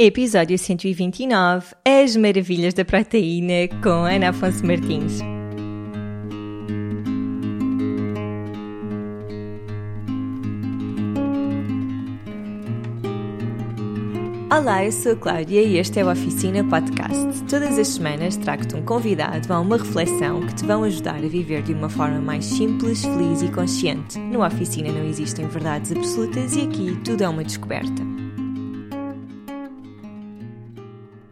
Episódio 129 As Maravilhas da Proteína com Ana Afonso Martins. Olá, eu sou a Cláudia e este é o Oficina Podcast. Todas as semanas trago-te um convidado a uma reflexão que te vão ajudar a viver de uma forma mais simples, feliz e consciente. No Oficina não existem verdades absolutas e aqui tudo é uma descoberta.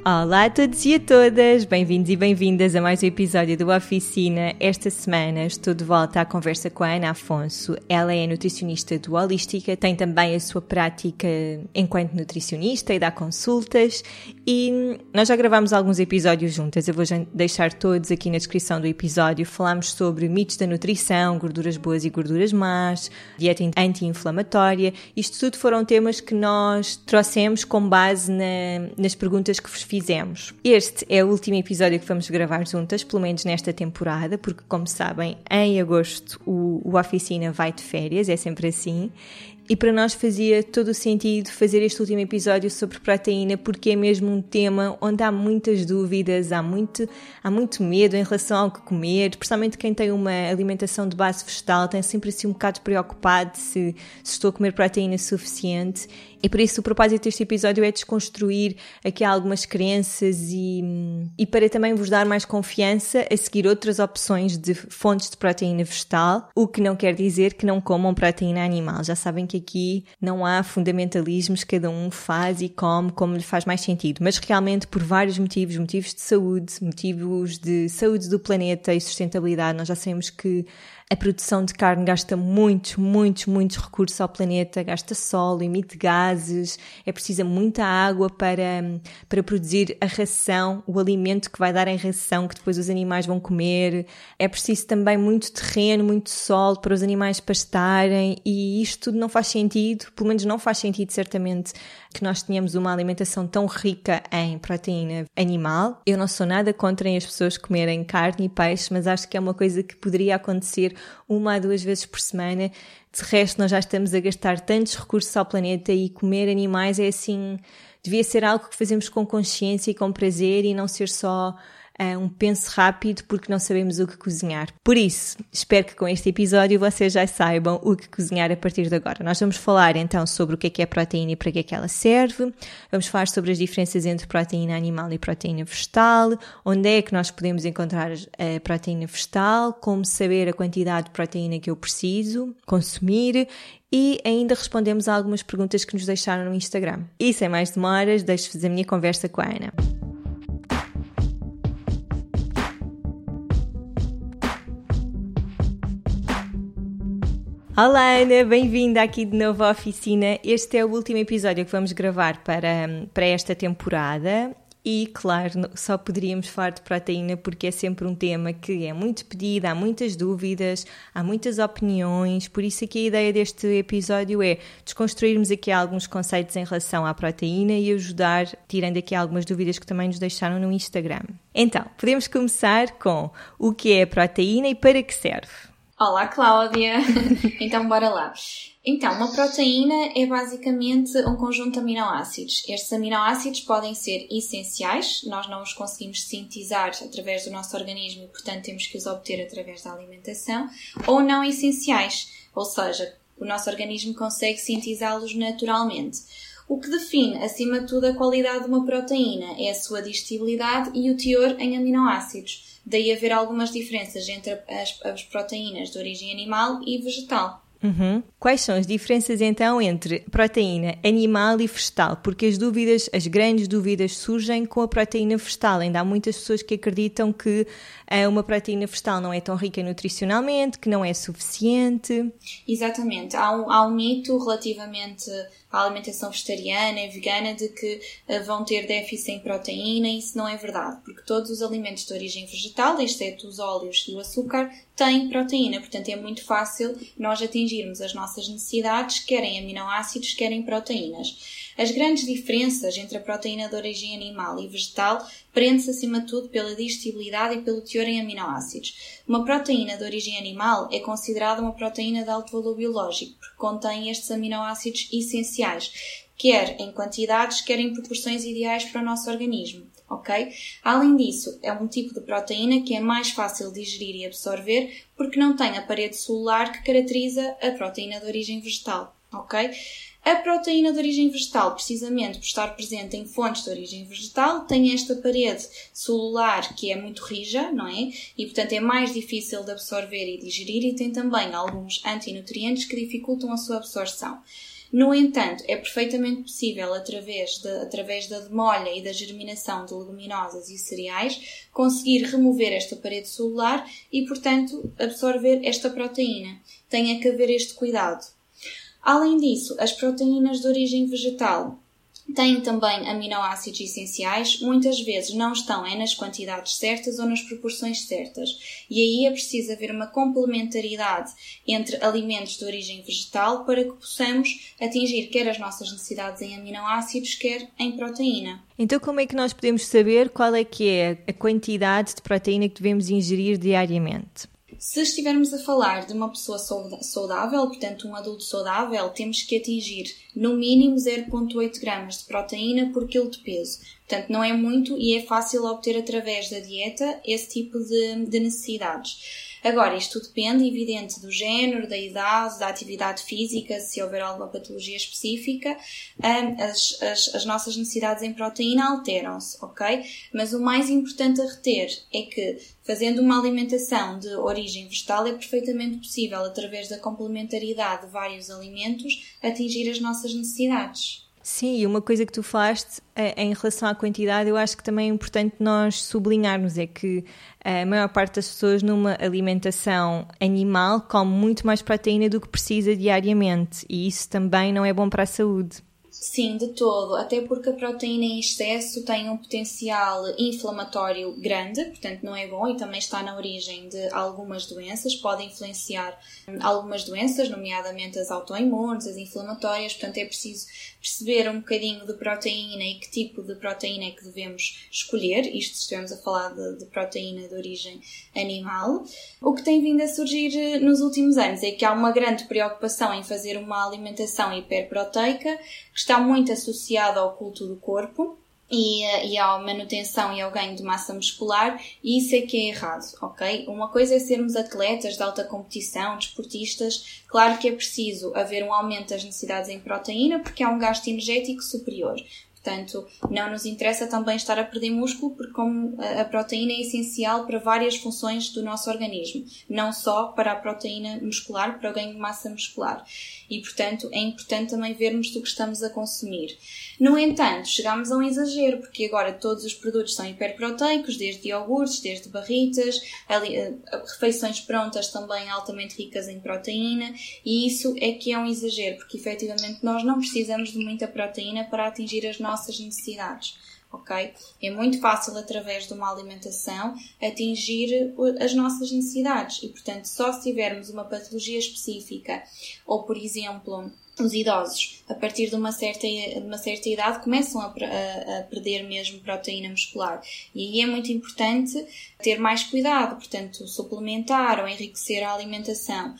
Olá a todos e a todas, bem-vindos e bem-vindas a mais um episódio do Oficina. Esta semana estou de volta à conversa com a Ana Afonso. Ela é nutricionista do Holística, tem também a sua prática enquanto nutricionista e dá consultas. E nós já gravamos alguns episódios juntas, eu vou deixar todos aqui na descrição do episódio. Falámos sobre mitos da nutrição, gorduras boas e gorduras más, dieta anti-inflamatória. Isto tudo foram temas que nós trouxemos com base na, nas perguntas que vos fiz fizemos. Este é o último episódio que vamos gravar juntas, pelo menos nesta temporada, porque, como sabem, em agosto o, o Oficina vai de férias, é sempre assim. E para nós fazia todo o sentido fazer este último episódio sobre proteína, porque é mesmo um tema onde há muitas dúvidas, há muito, há muito medo em relação ao que comer, especialmente quem tem uma alimentação de base vegetal, tem sempre assim um bocado preocupado se, se estou a comer proteína suficiente. E por isso o propósito deste episódio é desconstruir aqui algumas crenças e, e para também vos dar mais confiança a seguir outras opções de fontes de proteína vegetal, o que não quer dizer que não comam proteína animal. Já sabem que aqui não há fundamentalismos, cada um faz e come como lhe faz mais sentido, mas realmente por vários motivos, motivos de saúde, motivos de saúde do planeta e sustentabilidade, nós já sabemos que a produção de carne gasta muitos, muitos, muitos recursos ao planeta, gasta solo, emite gases, é precisa muita água para, para produzir a ração, o alimento que vai dar em ração que depois os animais vão comer. É preciso também muito terreno, muito solo para os animais pastarem e isto tudo não faz sentido, pelo menos não faz sentido certamente que nós tenhamos uma alimentação tão rica em proteína animal. Eu não sou nada contra as pessoas comerem carne e peixe, mas acho que é uma coisa que poderia acontecer uma a duas vezes por semana. De resto, nós já estamos a gastar tantos recursos ao planeta e comer animais é assim, devia ser algo que fazemos com consciência e com prazer e não ser só um penso rápido porque não sabemos o que cozinhar. Por isso, espero que com este episódio vocês já saibam o que cozinhar a partir de agora. Nós vamos falar então sobre o que é que é proteína e para que é que ela serve, vamos falar sobre as diferenças entre proteína animal e proteína vegetal, onde é que nós podemos encontrar a proteína vegetal, como saber a quantidade de proteína que eu preciso consumir e ainda respondemos a algumas perguntas que nos deixaram no Instagram. E sem mais demoras, deixo-vos a minha conversa com a Ana. Olá Ana, bem-vinda aqui de novo à oficina. Este é o último episódio que vamos gravar para, para esta temporada e, claro, só poderíamos falar de proteína porque é sempre um tema que é muito pedido, há muitas dúvidas, há muitas opiniões, por isso aqui a ideia deste episódio é desconstruirmos aqui alguns conceitos em relação à proteína e ajudar, tirando aqui algumas dúvidas que também nos deixaram no Instagram. Então, podemos começar com o que é a proteína e para que serve. Olá, Cláudia! então, bora lá. Então, uma proteína é basicamente um conjunto de aminoácidos. Estes aminoácidos podem ser essenciais, nós não os conseguimos sintetizar através do nosso organismo e, portanto, temos que os obter através da alimentação, ou não essenciais, ou seja, o nosso organismo consegue sintetizá-los naturalmente. O que define, acima de tudo, a qualidade de uma proteína é a sua digestibilidade e o teor em aminoácidos. Daí haver algumas diferenças entre as, as proteínas de origem animal e vegetal. Uhum. Quais são as diferenças então entre proteína animal e vegetal? Porque as dúvidas, as grandes dúvidas surgem com a proteína vegetal. Ainda há muitas pessoas que acreditam que uh, uma proteína vegetal não é tão rica nutricionalmente, que não é suficiente. Exatamente. Há um, há um mito relativamente à alimentação vegetariana e vegana de que uh, vão ter déficit em proteína isso não é verdade, porque todos os alimentos de origem vegetal, exceto os óleos e o açúcar, têm proteína, portanto é muito fácil nós atingirmos as nossas necessidades, querem aminoácidos, querem proteínas. As grandes diferenças entre a proteína de origem animal e vegetal prende-se acima de tudo pela digestibilidade e pelo teor em aminoácidos. Uma proteína de origem animal é considerada uma proteína de alto valor biológico, porque contém estes aminoácidos essenciais quer em quantidades, quer em proporções ideais para o nosso organismo. Ok? Além disso, é um tipo de proteína que é mais fácil de digerir e absorver porque não tem a parede celular que caracteriza a proteína de origem vegetal. Ok? A proteína de origem vegetal, precisamente por estar presente em fontes de origem vegetal, tem esta parede celular que é muito rija, não é? E portanto é mais difícil de absorver e digerir e tem também alguns antinutrientes que dificultam a sua absorção. No entanto, é perfeitamente possível, através, de, através da demolha e da germinação de leguminosas e cereais, conseguir remover esta parede celular e, portanto, absorver esta proteína. Tenha que haver este cuidado. Além disso, as proteínas de origem vegetal têm também aminoácidos essenciais, muitas vezes não estão é nas quantidades certas ou nas proporções certas. E aí é preciso haver uma complementaridade entre alimentos de origem vegetal para que possamos atingir quer as nossas necessidades em aminoácidos, quer em proteína. Então como é que nós podemos saber qual é que é a quantidade de proteína que devemos ingerir diariamente? Se estivermos a falar de uma pessoa saudável, portanto um adulto saudável, temos que atingir no mínimo 0,8 gramas de proteína por quilo de peso. Portanto, não é muito e é fácil obter através da dieta esse tipo de, de necessidades. Agora, isto depende, evidente, do género, da idade, da atividade física, se houver alguma patologia específica, as, as, as nossas necessidades em proteína alteram-se, ok? Mas o mais importante a reter é que, fazendo uma alimentação de origem vegetal, é perfeitamente possível, através da complementaridade de vários alimentos, atingir as nossas necessidades. Sim, e uma coisa que tu falaste eh, em relação à quantidade, eu acho que também é importante nós sublinharmos é que eh, a maior parte das pessoas numa alimentação animal come muito mais proteína do que precisa diariamente e isso também não é bom para a saúde. Sim, de todo, até porque a proteína em excesso tem um potencial inflamatório grande, portanto não é bom e também está na origem de algumas doenças, pode influenciar hum, algumas doenças, nomeadamente as autoimunes, as inflamatórias, portanto é preciso perceber um bocadinho de proteína e que tipo de proteína é que devemos escolher, isto estivemos a falar de, de proteína de origem animal. O que tem vindo a surgir eh, nos últimos anos é que há uma grande preocupação em fazer uma alimentação hiperproteica, que está muito associada ao culto do corpo e, eh, e à manutenção e ao ganho de massa muscular, e isso é que é errado, ok? Uma coisa é sermos atletas de alta competição, desportistas, claro que é preciso haver um aumento das necessidades em proteína porque há um gasto energético superior. Portanto, não nos interessa também estar a perder músculo, porque como a proteína é essencial para várias funções do nosso organismo, não só para a proteína muscular, para o ganho de massa muscular. E, portanto, é importante também vermos do que estamos a consumir. No entanto, chegamos a um exagero, porque agora todos os produtos são hiperproteicos, desde iogurtes, desde barritas, eh, refeições prontas também altamente ricas em proteína, e isso é que é um exagero, porque efetivamente nós não precisamos de muita proteína para atingir as nossas nossas necessidades. Ok? É muito fácil, através de uma alimentação, atingir as nossas necessidades e, portanto, só se tivermos uma patologia específica ou, por exemplo, os idosos, a partir de uma certa, de uma certa idade, começam a, a, a, perder mesmo proteína muscular. E aí é muito importante ter mais cuidado, portanto, suplementar ou enriquecer a alimentação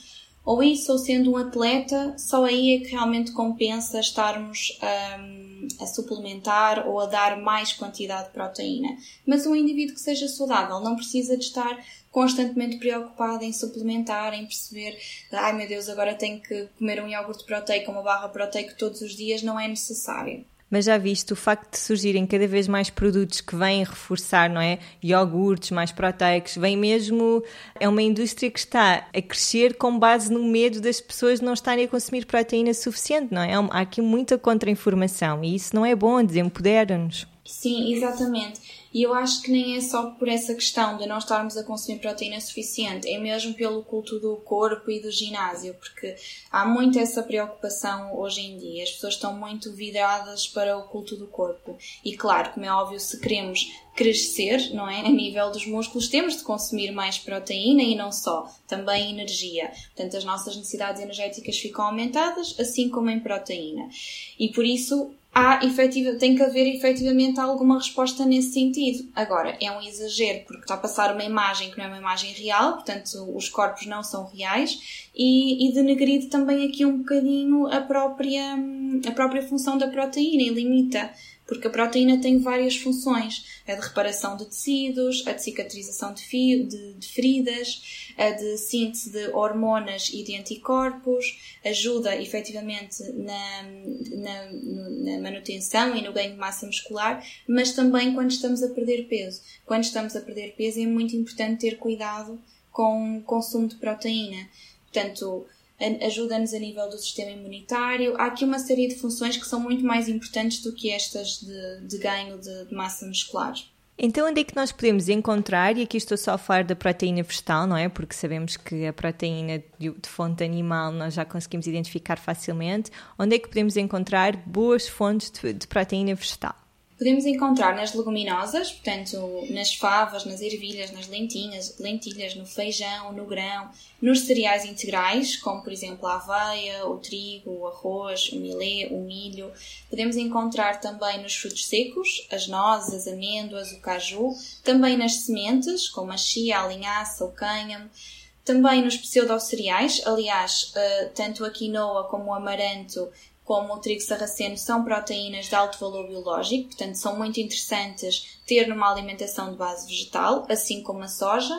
ou isso, ou sendo um atleta, só aí é que realmente compensa estarmos um, a suplementar ou a dar mais quantidade de proteína. Mas um indivíduo que seja saudável não precisa de estar constantemente preocupado em suplementar, em perceber, ai meu Deus, agora tenho que comer um iogurte proteico, uma barra proteica todos os dias, não é necessário. Mas já viste o facto de surgirem cada vez mais produtos que vêm reforçar, não é? Iogurtes mais proteicos, vem mesmo. É uma indústria que está a crescer com base no medo das pessoas não estarem a consumir proteína suficiente, não é? Há aqui muita contra-informação e isso não é bom, desempodera-nos. Sim, exatamente. E eu acho que nem é só por essa questão de não estarmos a consumir proteína suficiente, é mesmo pelo culto do corpo e do ginásio, porque há muito essa preocupação hoje em dia. As pessoas estão muito viradas para o culto do corpo. E claro, como é óbvio, se queremos crescer, não é? A nível dos músculos, temos de consumir mais proteína e não só, também energia. Portanto, as nossas necessidades energéticas ficam aumentadas, assim como em proteína. E por isso, há efetiva, tem que haver efetivamente alguma resposta nesse sentido. Agora, é um exagero porque está a passar uma imagem que não é uma imagem real, portanto os corpos não são reais e, e denegrir também aqui um bocadinho a própria, a própria função da proteína e limita porque a proteína tem várias funções: a de reparação de tecidos, a de cicatrização de, fio, de, de feridas, a de síntese de hormonas e de anticorpos, ajuda efetivamente na, na, na manutenção e no ganho de massa muscular, mas também quando estamos a perder peso. Quando estamos a perder peso é muito importante ter cuidado com o consumo de proteína. Portanto, ajuda-nos a nível do sistema imunitário. Há aqui uma série de funções que são muito mais importantes do que estas de, de ganho de, de, massa muscular. Então, onde é que nós podemos encontrar, e aqui estou só a falar da proteína vegetal, não é? Porque sabemos que a proteína de, de fonte animal nós já conseguimos identificar facilmente. Onde é que podemos encontrar boas fontes de, de proteína vegetal? Podemos encontrar nas leguminosas, portanto, nas favas, nas ervilhas, nas lentilhas, lentilhas, no feijão, no grão, nos cereais integrais, como por exemplo a aveia, o trigo, o arroz, o milê, o milho. Podemos encontrar também nos frutos secos, as nozes, as amêndoas, o caju, também nas sementes, como a chia, a linhaça, o cânhamo. Também nos pseudocereais, aliás, eh, tanto a quinoa como o amaranto como o trigo sarraceno, são proteínas de alto valor biológico, portanto são muito interessantes ter numa alimentação de base vegetal, assim como a soja.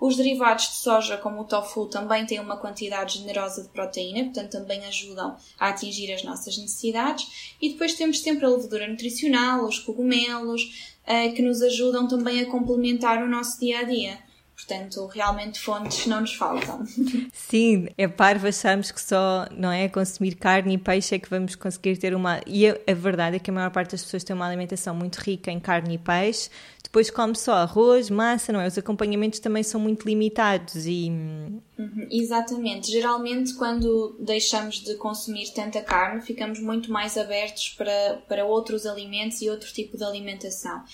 Os derivados de soja, como o tofu, também têm uma quantidade generosa de proteína, portanto também ajudam a atingir as nossas necessidades. E depois temos sempre a levedura nutricional, os cogumelos, eh, que nos ajudam também a complementar o nosso dia a dia. Portanto, realmente fontes não nos faltam. Sim, é parvo achamos que só não é consumir carne e peixe é que vamos conseguir ter uma. E a, a verdade é que a maior parte das pessoas tem uma alimentação muito rica em carne e peixe, depois come só arroz, massa, não é? Os acompanhamentos também são muito limitados e. Uhum, exatamente. Geralmente, quando deixamos de consumir tanta carne, ficamos muito mais abertos para, para outros alimentos e outro tipo de alimentação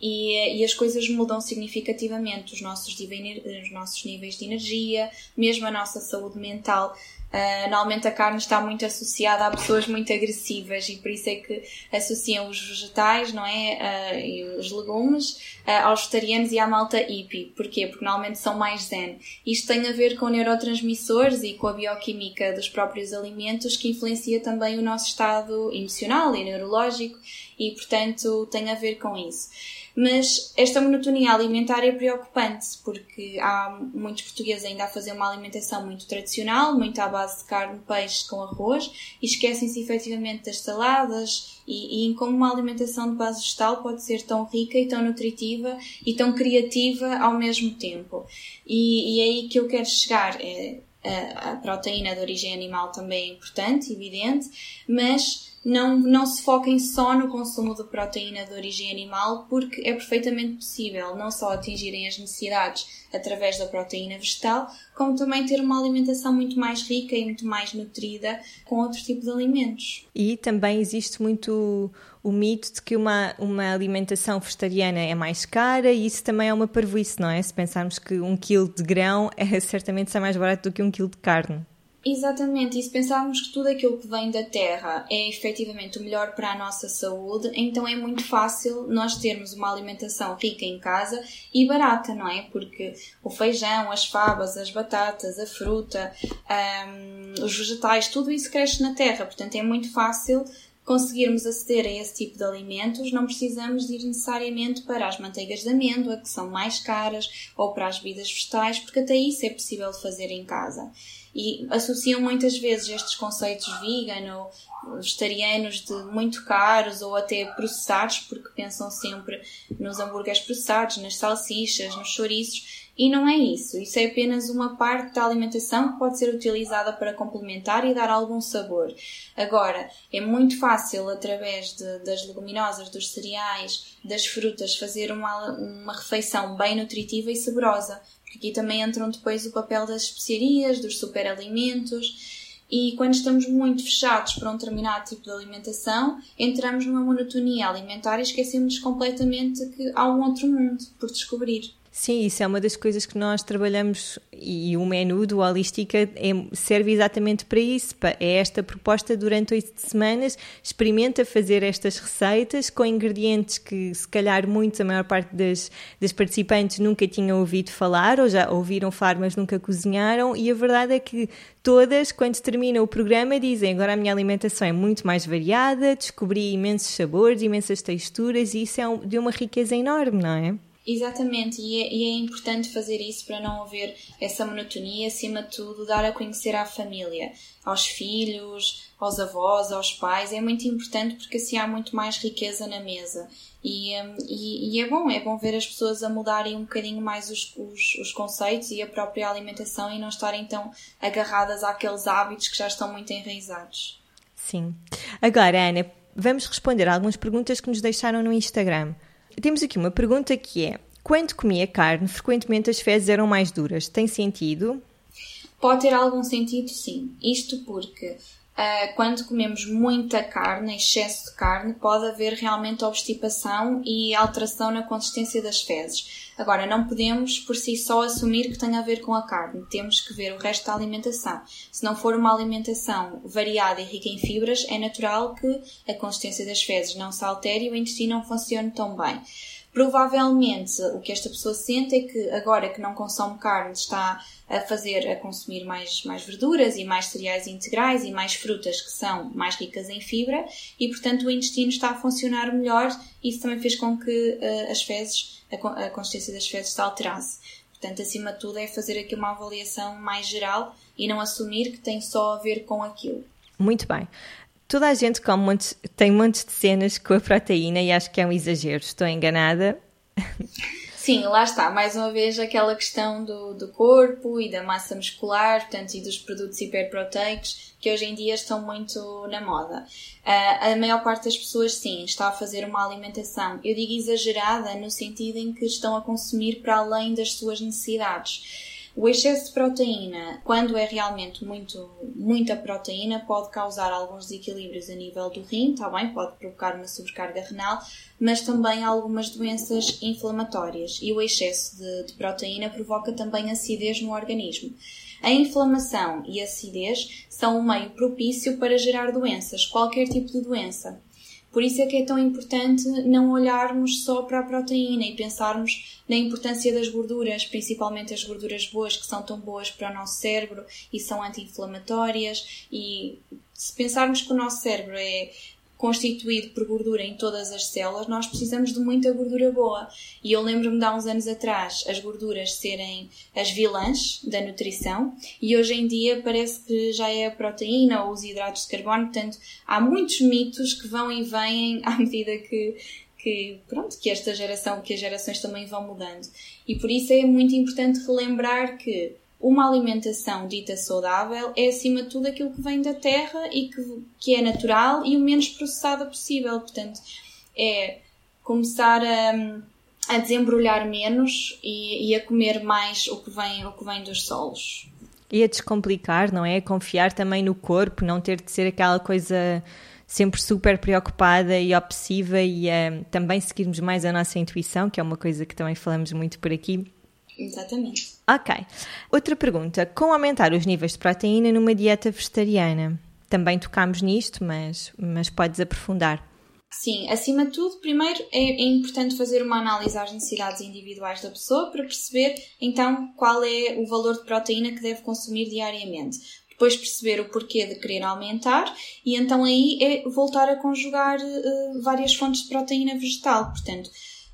e, e as coisas mudam significativamente os nossos, os nossos níveis de energia, mesmo a nossa saúde mental. Uh, normalmente a carne está muito associada a pessoas muito agressivas e por isso é que associam os vegetais, não é? Uh, e os legumes uh, aos vegetarianos e à malta hippie. Porquê? Porque normalmente são mais zen. Isto tem a ver com neurotransmissores e com a bioquímica dos próprios alimentos que influencia também o nosso estado emocional e neurológico e, portanto, tem a ver com isso. Mas esta monotonia alimentar é preocupante porque há muitos portugueses ainda a fazer uma alimentação muito tradicional, muito à base de carne, peixe com arroz e esquecem-se efetivamente das saladas e, e em como uma alimentação de base vegetal pode ser tão rica e tão nutritiva e tão criativa ao mesmo tempo. E, e é aí que eu quero chegar. É, a, a proteína de origem animal também é importante, evidente, mas não, não se foquem só no consumo de proteína de origem animal, porque é perfeitamente possível não só atingirem as necessidades através da proteína vegetal, como também ter uma alimentação muito mais rica e muito mais nutrida com outro tipo de alimentos. E também existe muito o mito de que uma, uma alimentação vegetariana é mais cara e isso também é uma parvoíce, não é? Se pensarmos que um quilo de grão é certamente ser mais barato do que um quilo de carne. Exatamente, e se pensarmos que tudo aquilo que vem da terra é efetivamente o melhor para a nossa saúde, então é muito fácil nós termos uma alimentação rica em casa e barata, não é? Porque o feijão, as fabas, as batatas, a fruta, um, os vegetais, tudo isso cresce na terra, portanto é muito fácil conseguirmos aceder a esse tipo de alimentos, não precisamos de ir necessariamente para as manteigas de amêndoa, que são mais caras, ou para as bebidas vegetais, porque até isso é possível fazer em casa. E associam muitas vezes estes conceitos vegan ou vegetarianos de muito caros ou até processados, porque pensam sempre nos hambúrgueres processados, nas salsichas, nos chouriços, e não é isso. Isso é apenas uma parte da alimentação que pode ser utilizada para complementar e dar algum sabor. Agora, é muito fácil, através de, das leguminosas, dos cereais, das frutas, fazer uma, uma refeição bem nutritiva e saborosa. Aqui também entram depois o papel das especiarias, dos superalimentos. E quando estamos muito fechados para um determinado tipo de alimentação, entramos numa monotonia alimentar e esquecemos completamente que há um outro mundo por descobrir. Sim, isso é uma das coisas que nós trabalhamos e o menu do Holística é, serve exatamente para isso. É esta proposta durante oito semanas. Experimenta fazer estas receitas com ingredientes que, se calhar, muitos, a maior parte das, das participantes nunca tinham ouvido falar ou já ouviram falar, mas nunca cozinharam. E a verdade é que todas, quando termina o programa, dizem agora a minha alimentação é muito mais variada, descobri imensos sabores, imensas texturas e isso é de uma riqueza enorme, não é? Exatamente, e é, e é, importante fazer isso para não haver essa monotonia, acima de tudo, dar a conhecer à família, aos filhos, aos avós, aos pais, é muito importante porque assim há muito mais riqueza na mesa. E, hum, e, e é bom, é bom ver as pessoas a mudarem um bocadinho mais os, os, os conceitos e a própria alimentação e não estarem tão agarradas àqueles hábitos que já estão muito enraizados. Sim. Agora, Ana, vamos responder algumas perguntas que nos deixaram no Instagram. Temos aqui uma pergunta que é: quando comia carne, frequentemente as fezes eram mais duras. Tem sentido? Pode ter algum sentido, sim. Isto porque quando comemos muita carne, excesso de carne, pode haver realmente obstipação e alteração na consistência das fezes. Agora, não podemos por si só assumir que tem a ver com a carne. Temos que ver o resto da alimentação. Se não for uma alimentação variada e rica em fibras, é natural que a consistência das fezes não se altere e o intestino não funcione tão bem. Provavelmente o que esta pessoa sente é que agora que não consome carne está a fazer a consumir mais, mais verduras e mais cereais integrais e mais frutas que são mais ricas em fibra e portanto o intestino está a funcionar melhor e isso também fez com que uh, as fezes a, consistência das fezes se alterasse. Portanto, acima de tudo, é fazer aqui uma avaliação mais geral e não assumir que tem só a ver com aquilo. Muito bem. Toda a gente come montes, tem montes de cenas com a proteína e acho que é um exagero. Estou enganada? Sim, lá está, mais uma vez aquela questão do, do corpo e da massa muscular, portanto, e dos produtos hiperproteicos que hoje em dia estão muito na moda. Uh, a maior parte das pessoas, sim, está a fazer uma alimentação, eu digo exagerada, no sentido em que estão a consumir para além das suas necessidades. O excesso de proteína, quando é realmente muito, muita proteína, pode causar alguns desequilíbrios a nível do rim, está bem? Pode provocar uma sobrecarga renal, mas também algumas doenças inflamatórias. E o excesso de, de proteína provoca também acidez no organismo. A inflamação e a acidez são um meio propício para gerar doenças, qualquer tipo de doença. Por isso é que é tão importante não olharmos só para a proteína e pensarmos na importância das gorduras, principalmente as gorduras boas que são tão boas para o nosso cérebro e são anti-inflamatórias. E se pensarmos que o nosso cérebro é constituído por gordura em todas as células, nós precisamos de muita gordura boa. E eu lembro-me de há uns anos atrás as gorduras serem as vilãs da nutrição e hoje em dia parece que já é a proteína ou os hidratos de carbono, portanto há muitos mitos que vão e vêm à medida que, que, pronto, que esta geração, que as gerações também vão mudando. E por isso é muito importante relembrar que uma alimentação dita saudável é acima de tudo aquilo que vem da terra e que, que é natural e o menos processada possível. Portanto, é começar a, a desembrulhar menos e, e, a comer mais o que vem, o que vem dos solos. E a descomplicar, não é? Confiar também no corpo, não ter de ser aquela coisa sempre super preocupada e obsessiva e uh, também seguirmos mais a nossa intuição, que é uma coisa que também falamos muito por aqui Exatamente. Ok. Outra pergunta: como aumentar os níveis de proteína numa dieta vegetariana? Também tocámos nisto, mas, mas podes aprofundar. Sim, acima de tudo, primeiro é, é, importante fazer uma análise às necessidades individuais da pessoa para perceber então qual é o valor de proteína que deve consumir diariamente. Depois perceber o porquê de querer aumentar e então aí é voltar a conjugar uh, várias fontes de proteína vegetal. Portanto,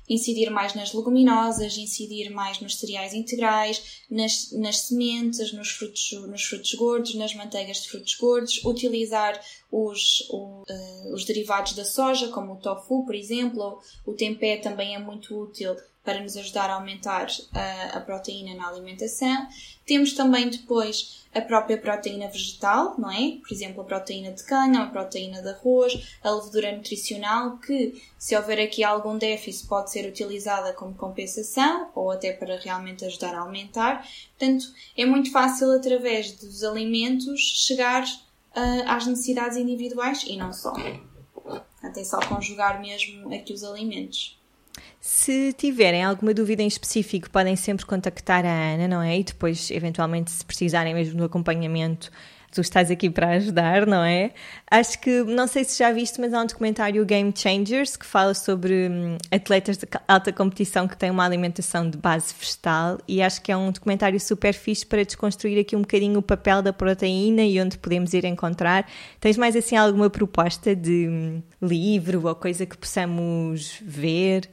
incidir mais nas leguminosas, incidir mais nos cereais integrais, nas, nas sementes, nos frutos, nos frutos gordos, nas manteigas de frutos gordos, utilizar os, o, uh, os derivados da soja, como o tofu, por exemplo, o tempé também é muito útil para nos ajudar a aumentar a, a proteína na alimentação. Temos também depois a própria proteína vegetal, não é? Por exemplo, a proteína de cana, a proteína de arroz, a levedura nutricional, que se houver aqui algum déficit pode ser utilizada como compensação ou até para realmente ajudar a aumentar. Portanto, é muito fácil através dos alimentos chegar uh, às necessidades individuais e não só. Até só conjugar mesmo aqui os alimentos. Se tiverem alguma dúvida em específico, podem sempre contactar a Ana, não é? E depois, eventualmente, se precisarem mesmo do acompanhamento, tu estás aqui para ajudar, não é? Acho que, não sei se já viste, mas há um documentário Game Changers que fala sobre hum, atletas de alta competição que têm uma alimentação de base vegetal e acho que é um documentário super fixe para desconstruir aqui um bocadinho o papel da proteína e onde podemos ir encontrar. Tens mais assim alguma proposta de hum, livro ou coisa que possamos ver?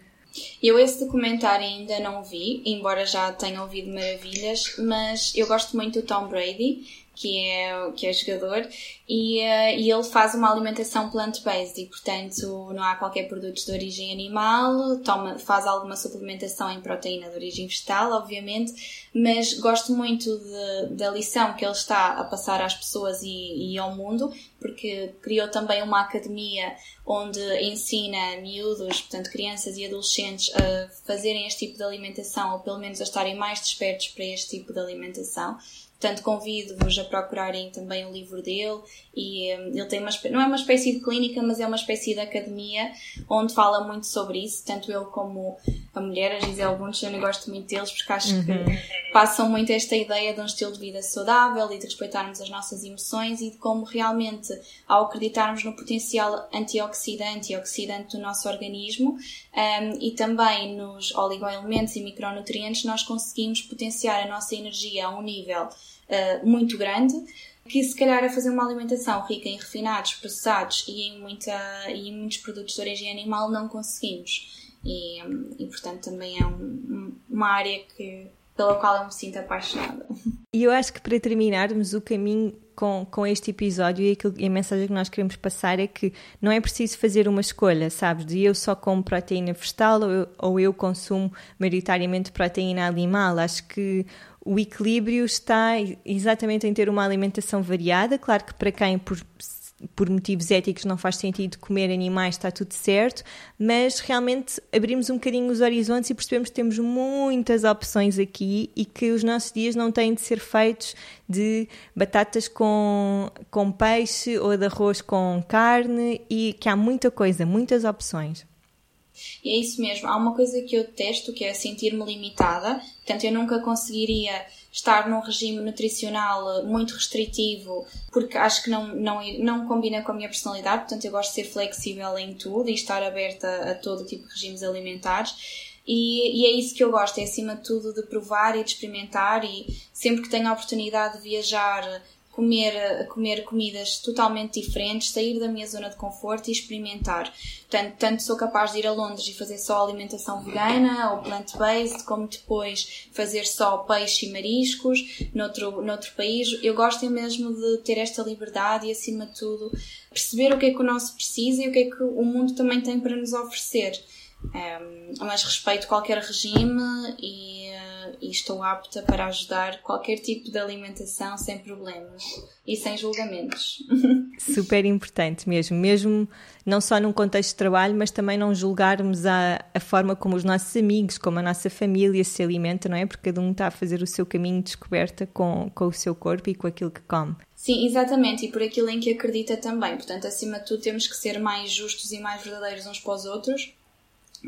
Eu esse documentário ainda não vi, embora já tenha ouvido maravilhas, mas eu gosto muito do Tom Brady que é, que é jogador, e, uh, e ele faz uma alimentação plant-based e, portanto, não há qualquer produto de origem animal, toma, faz alguma suplementação em proteína de origem vegetal, obviamente, mas gosto muito de, da lição que ele está a passar às pessoas e, e ao mundo, porque criou também uma academia onde ensina miúdos, portanto crianças e adolescentes, a fazerem este tipo de alimentação ou pelo menos a estarem mais despertos para este tipo de alimentação. Portanto, convido-vos a procurarem também o livro dele e um, ele tem uma não é uma espécie de clínica, mas é uma espécie de academia onde fala muito sobre isso, tanto ele como a mulher, a Gisele Bunchen, eu gosto muito deles porque acho uhum. que passam muito esta ideia de um estilo de vida saudável e de respeitarmos as nossas emoções e de como realmente, ao acreditarmos no potencial antioxidante e oxidante do nosso organismo um, e também nos oligoelementos e micronutrientes, nós conseguimos potenciar a nossa energia a um nível uh, muito grande que se calhar a fazer uma alimentação rica em refinados, processados e em, muita, e em muitos produtos de origem animal não conseguimos. E, e portanto também é um, uma área que, pela qual eu me sinto apaixonada. E eu acho que para terminarmos o caminho com, com este episódio e, aquilo, e a mensagem que nós queremos passar é que não é preciso fazer uma escolha, sabes? De eu só como proteína vegetal ou eu, ou eu consumo maioritariamente proteína animal. Acho que o equilíbrio está exatamente em ter uma alimentação variada. Claro que para quem, por, por motivos éticos, não faz sentido comer animais, está tudo certo, mas realmente abrimos um bocadinho os horizontes e percebemos que temos muitas opções aqui e que os nossos dias não têm de ser feitos de batatas com, com peixe ou de arroz com carne e que há muita coisa, muitas opções. E é isso mesmo. Há uma coisa que eu detesto, que é sentir-me limitada. Portanto, eu nunca conseguiria estar num regime nutricional muito restritivo, porque acho que não, não, não combina com a minha personalidade. Portanto, eu gosto de ser flexível em tudo e estar aberta a todo tipo de regimes alimentares. E, e, é isso que eu gosto, é acima de tudo de provar e de experimentar e sempre que tenho a oportunidade de viajar comer, comer comidas totalmente diferentes, sair da minha zona de conforto e experimentar. Portanto, tanto sou capaz de ir a Londres e fazer só alimentação vegana ou plant-based, como depois fazer só peixe e mariscos noutro, noutro país. Eu gosto mesmo de ter esta liberdade e, acima de tudo, perceber o que é que o nosso precisa e o que é que o mundo também tem para nos oferecer. Um, mas respeito qualquer regime e e estou apta para ajudar qualquer tipo de alimentação sem problemas e sem julgamentos. Super importante mesmo, mesmo não só num contexto de trabalho, mas também não julgarmos a, a forma como os nossos amigos, como a nossa família se alimenta, não é? Porque cada um está a fazer o seu caminho de descoberta com, com o seu corpo e com aquilo que come. Sim, exatamente, e por aquilo em que acredita também. Portanto, acima de tudo, temos que ser mais justos e mais verdadeiros uns para os outros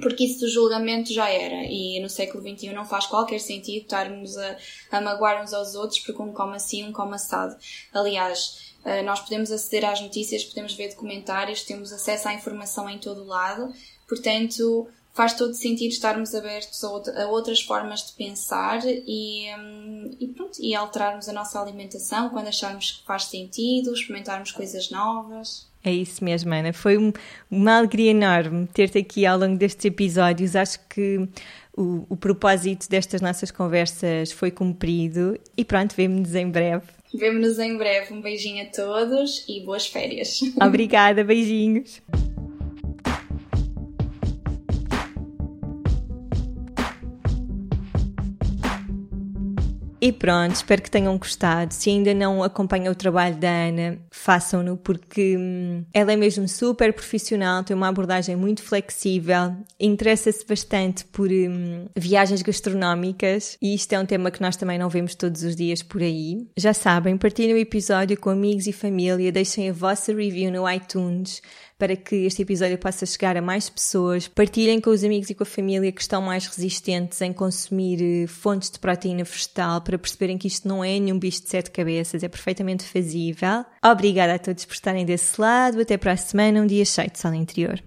porque isso do julgamento já era e no século XXI não faz qualquer sentido estarmos a, a magoar uns aos outros porque um come assim, um come assado. Aliás, eh, nós podemos aceder às notícias, podemos ver documentários, temos acesso à informação em todo lado, portanto faz todo sentido estarmos abertos a, outras formas de pensar e, hum, e, pronto, e alterarmos a nossa alimentação quando acharmos que faz sentido, experimentarmos coisas novas. É isso mesmo, Ana. Foi uma alegria enorme ter-te aqui ao longo destes episódios. Acho que o, o propósito destas nossas conversas foi cumprido e pronto, vemo-nos em breve. Vemo-nos em breve. Um beijinho a todos e boas férias. Obrigada, beijinhos. E pronto, espero que tenham gostado. Se ainda não acompanham o trabalho da Ana, façam-no porque hum, ela é mesmo super profissional, tem uma abordagem muito flexível, interessa-se bastante por hum, viagens gastronómicas e isto é um tema que nós também não vemos todos os dias por aí. Já sabem, partilhem o episódio com amigos e família, deixem a vossa review no iTunes para que este episódio possa chegar a mais pessoas. Partilhem com os amigos e com a família que estão mais resistentes em consumir eh, fontes de proteína vegetal para perceberem que isto não é nenhum bicho de sete cabeças, é perfeitamente fazível. Obrigada a todos por estarem desse lado. Até para a semana, um dia cheio de sala interior.